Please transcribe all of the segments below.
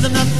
there's enough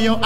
your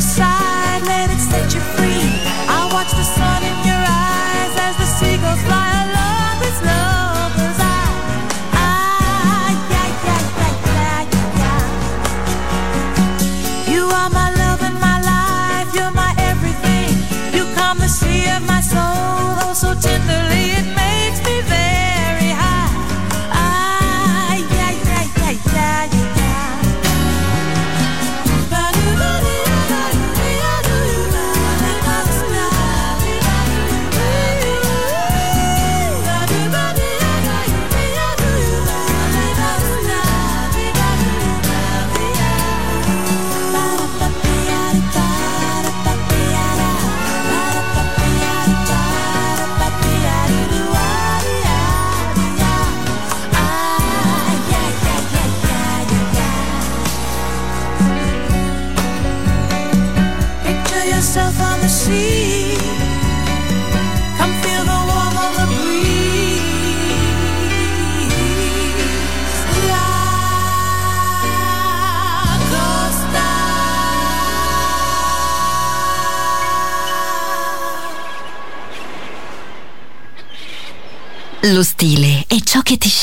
to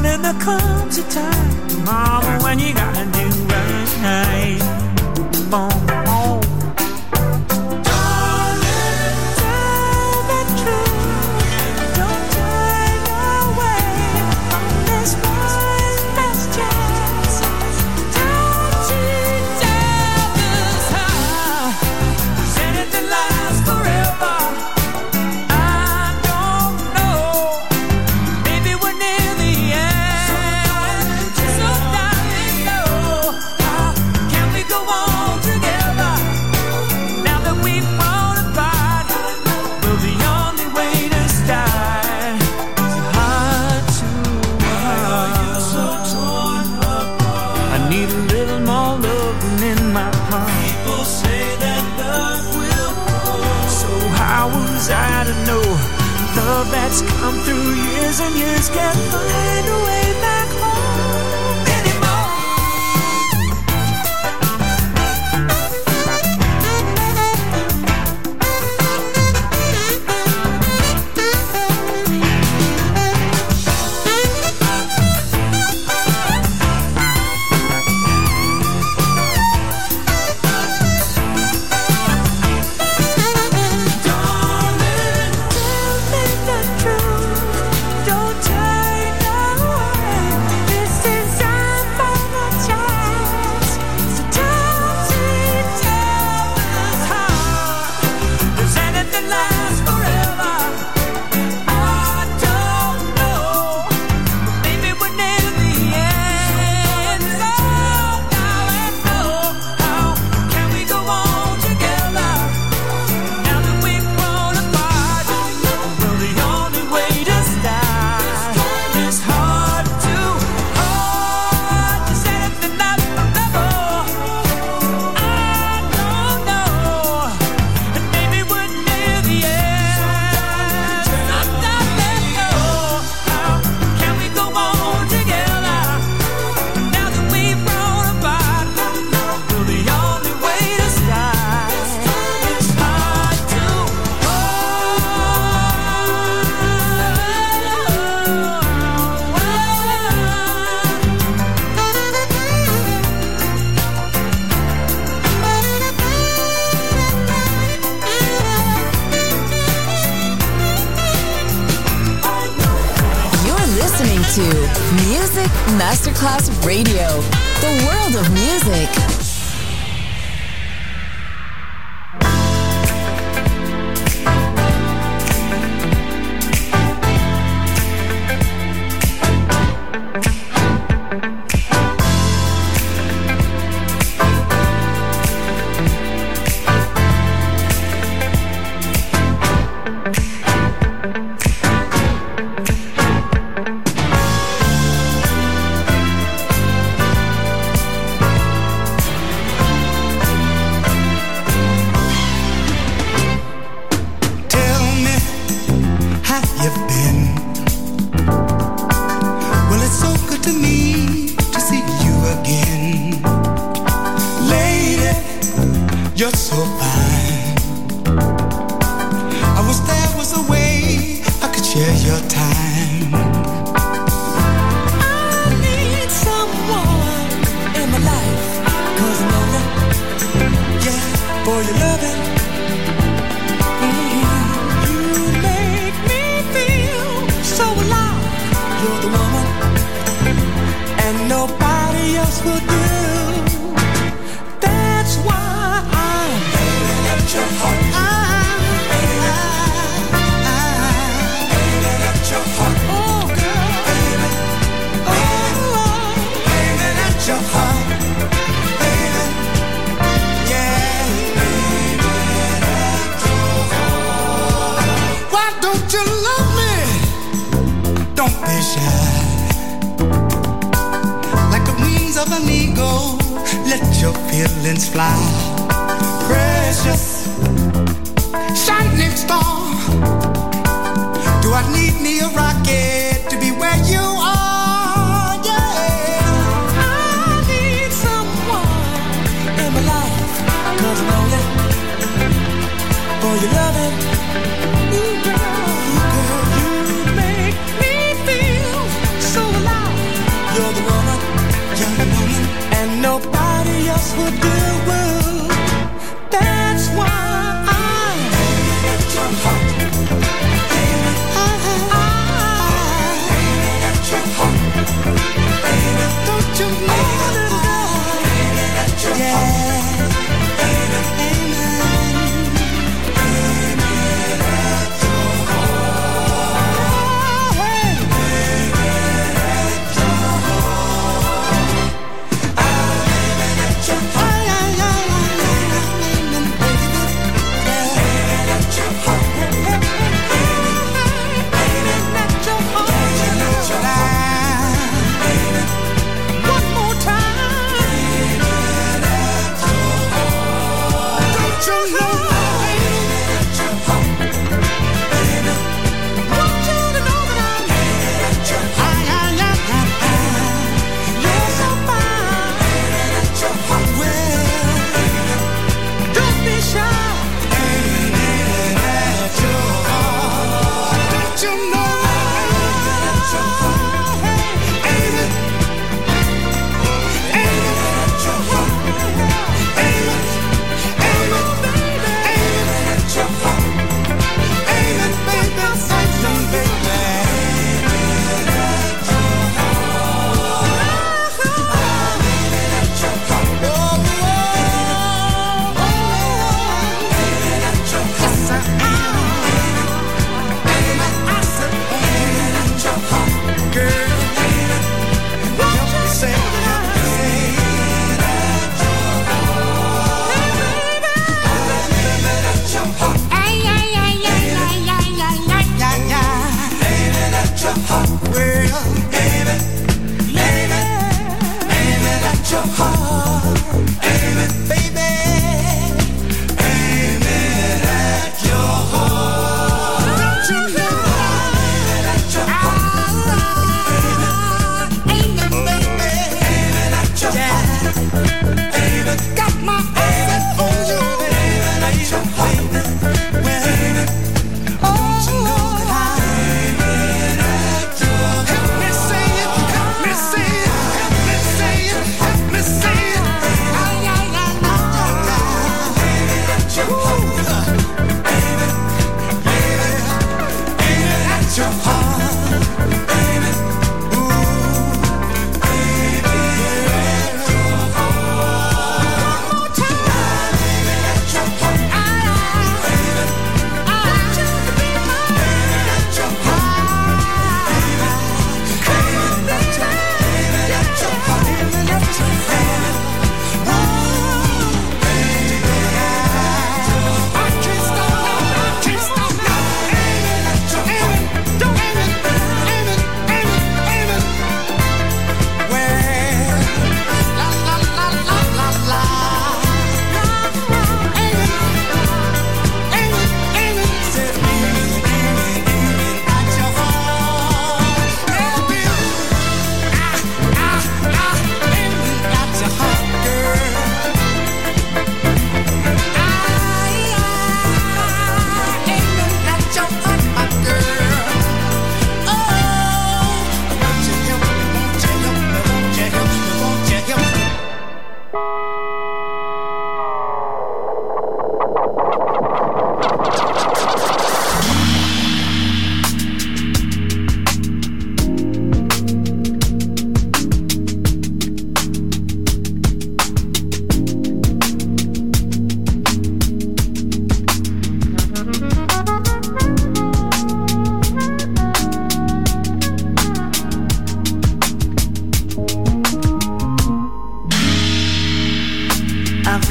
Darling, there comes a time, Mama, when you gotta do right. Boom. years can find a way. Time.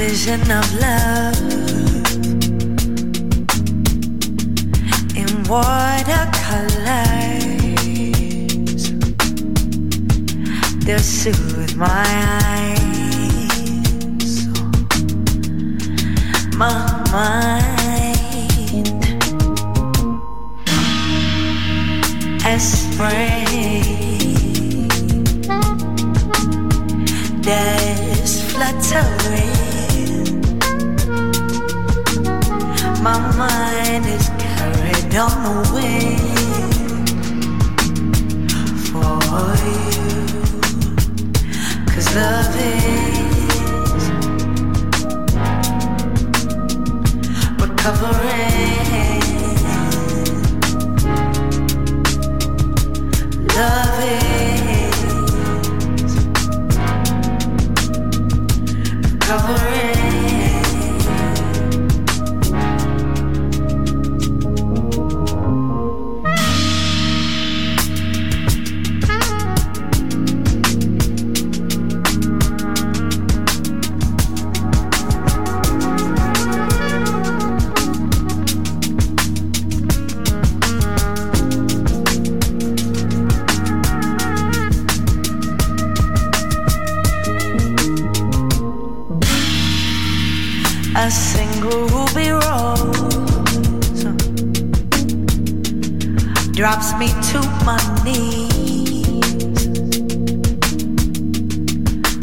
Vision of love. In watercolors. That soothe my eyes, my mind, as spring mind is carried on the wind for you. Cause love is recovering. Love is recovering. To my knees,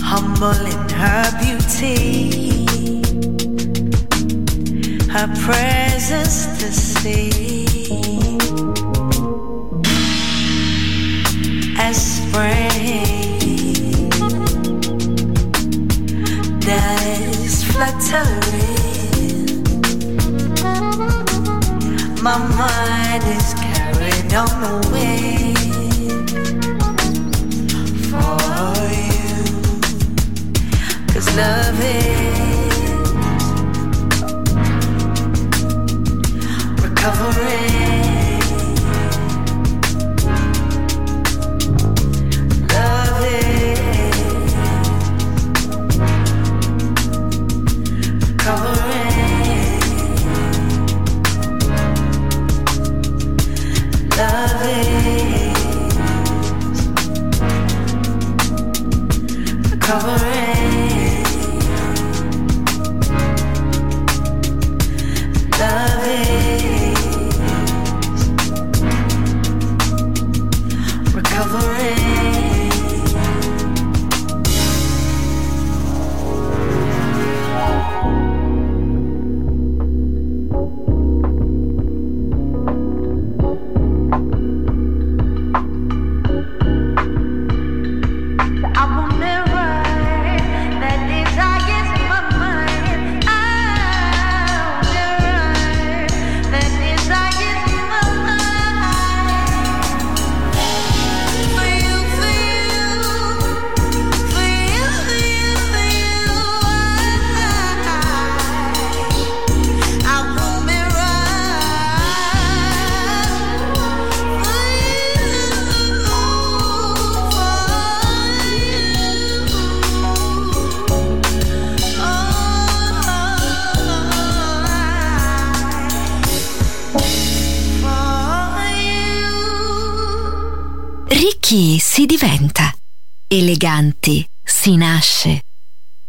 humble in her beauty, her presence to see. As spring is fluttering. My mind is on the wind for you. Cause love is recovering. Ricchi si diventa, eleganti si nasce.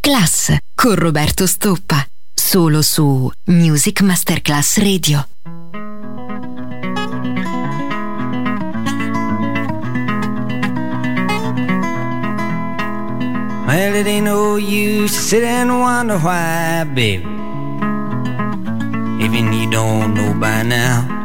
Class con Roberto Stoppa, solo su Music Masterclass Radio. Well, it ain't no use to sit and wonder why, baby. Even you don't know by now.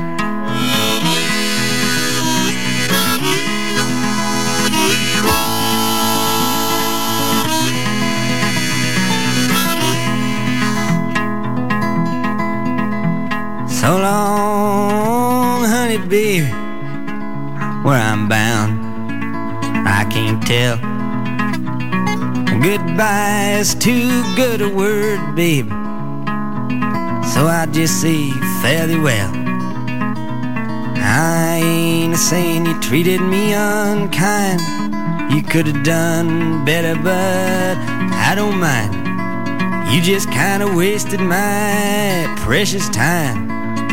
So long, honey, baby, where I'm bound, I can't tell. Goodbye is too good a word, baby. So I just say fairly well. I ain't saying you treated me unkind. You could have done better, but I don't mind. You just kinda wasted my precious time.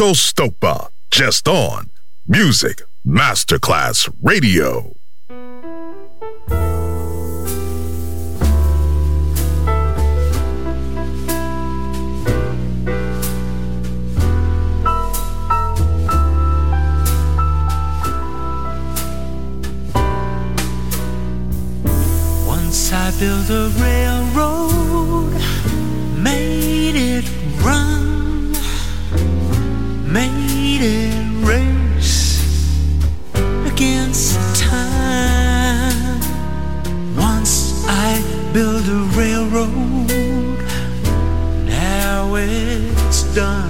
Alto Stoppa, just on Music Masterclass Radio. Once I build a done.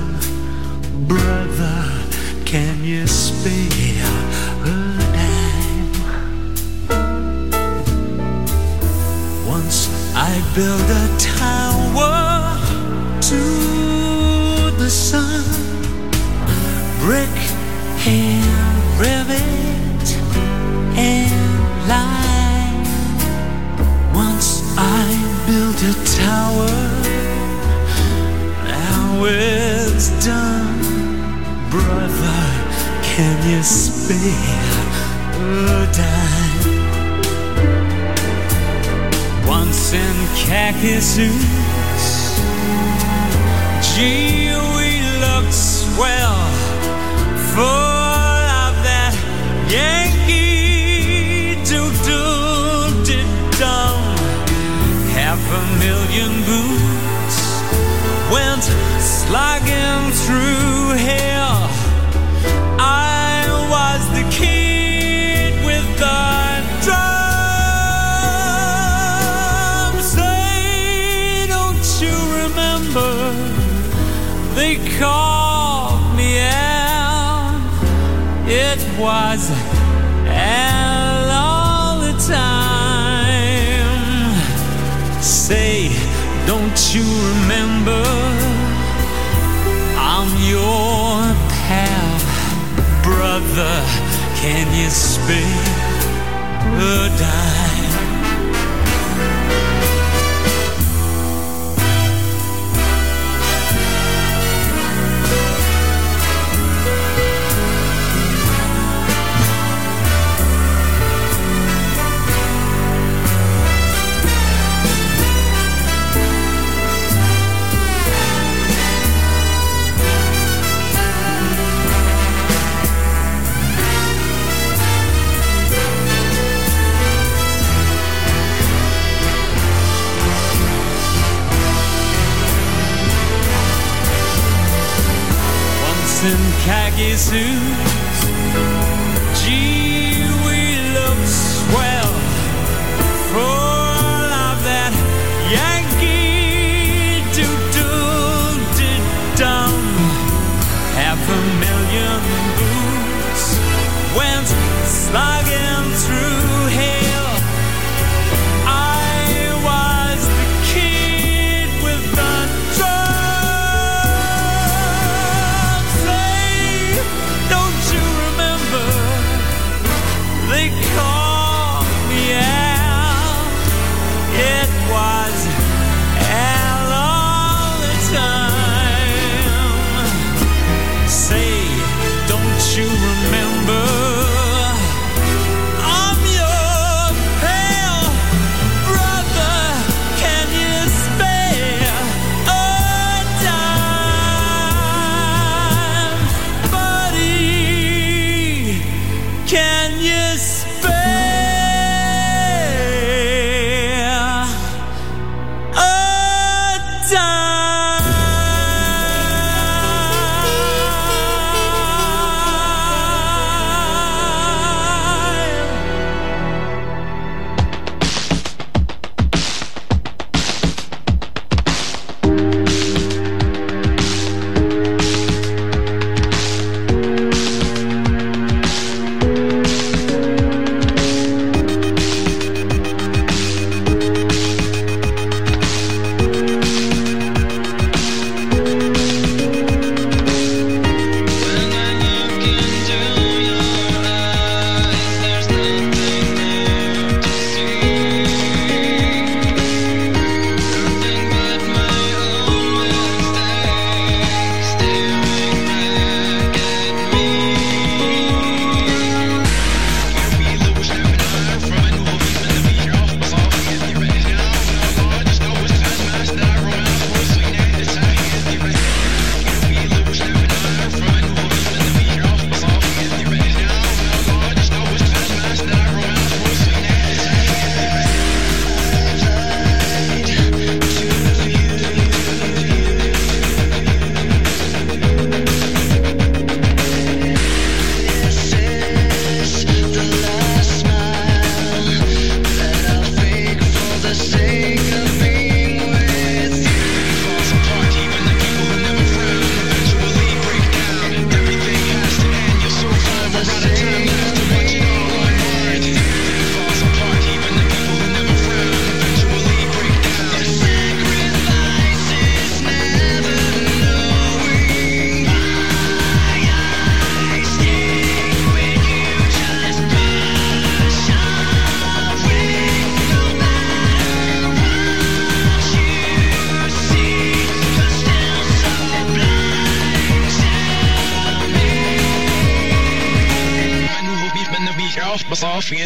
Yesu.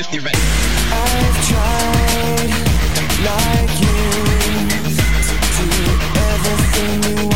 the. I've tried, like you, to everything you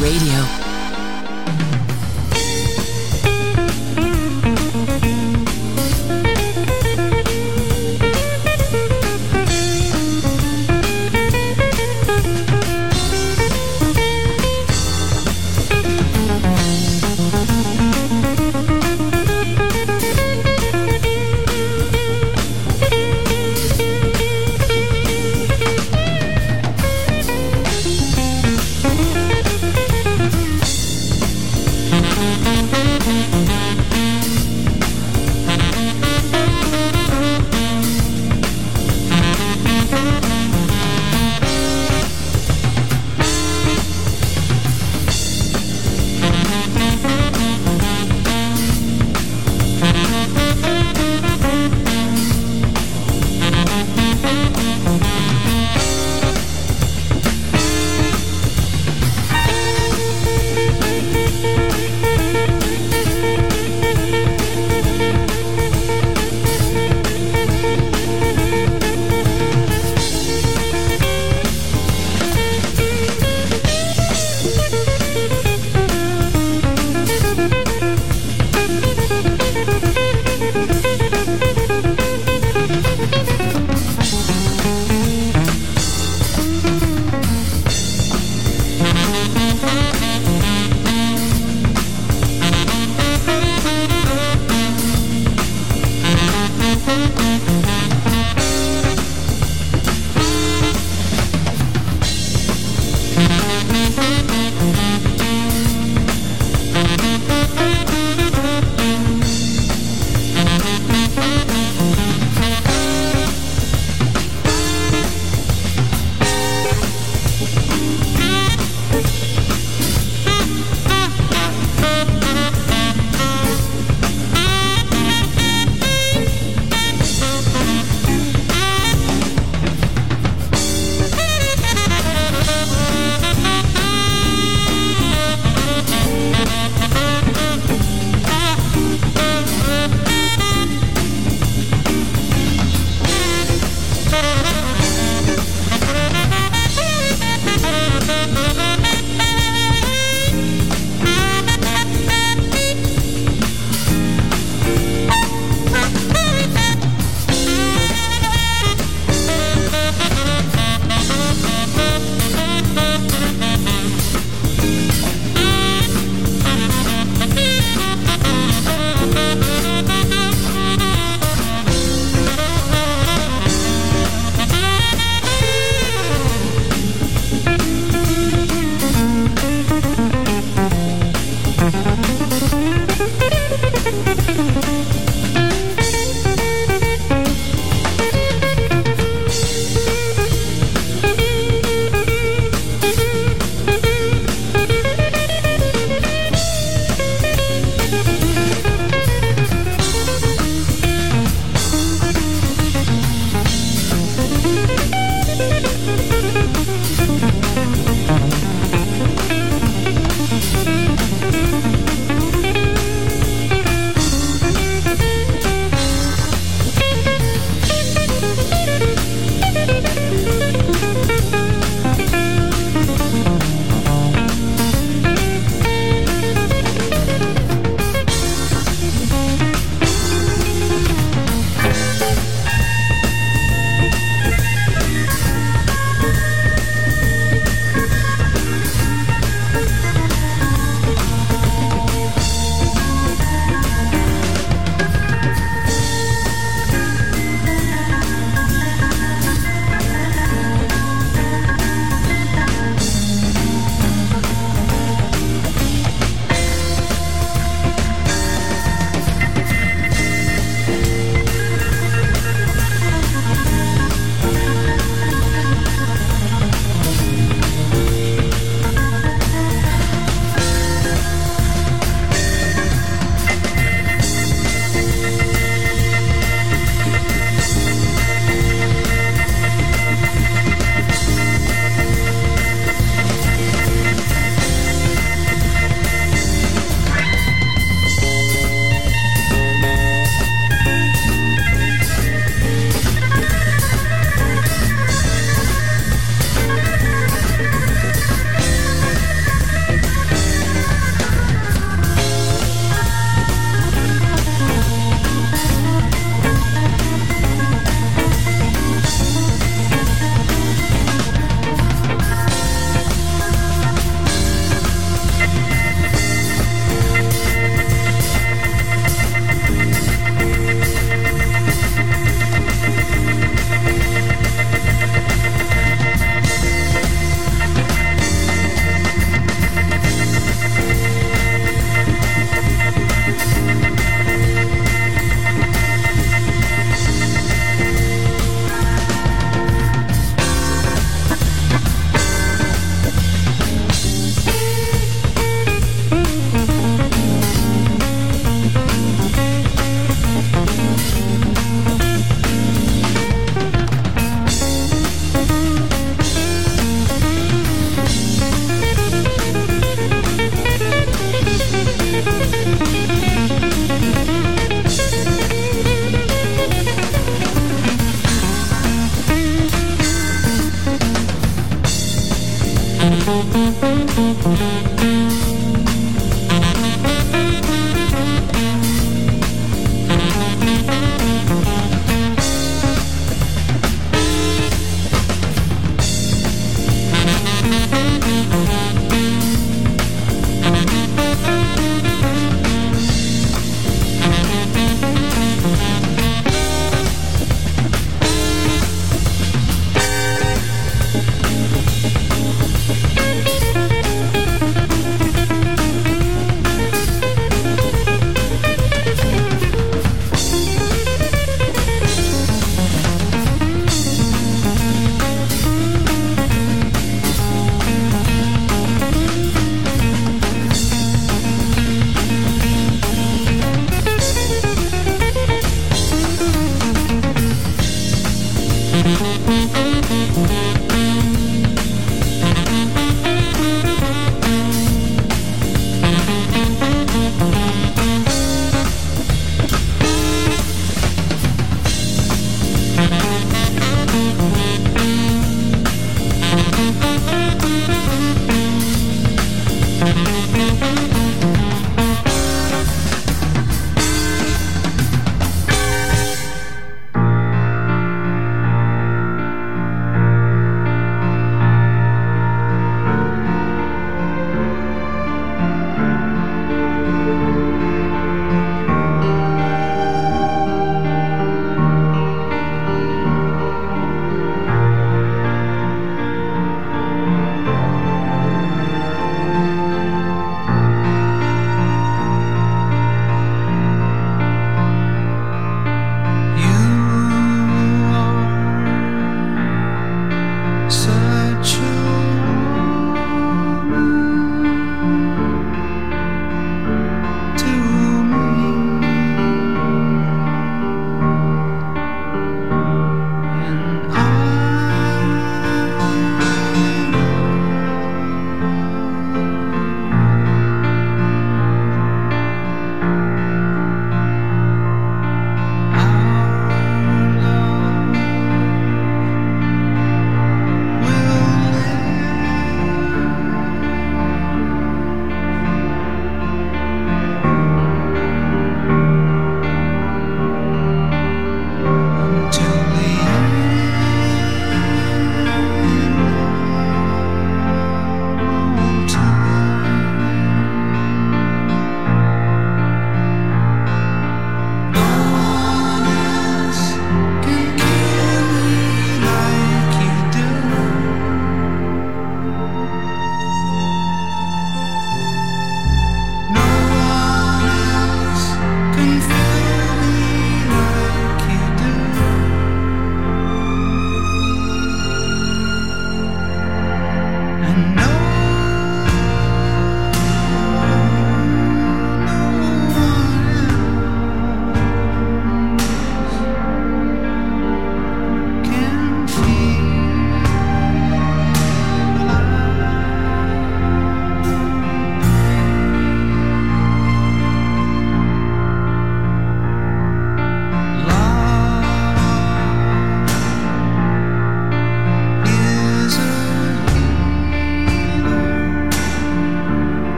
Radio.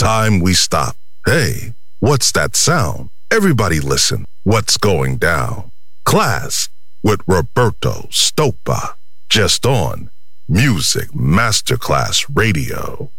Time we stop. Hey, what's that sound? Everybody listen. What's going down? Klass with Roberto Stoppa. Just on Music Masterclass Radio.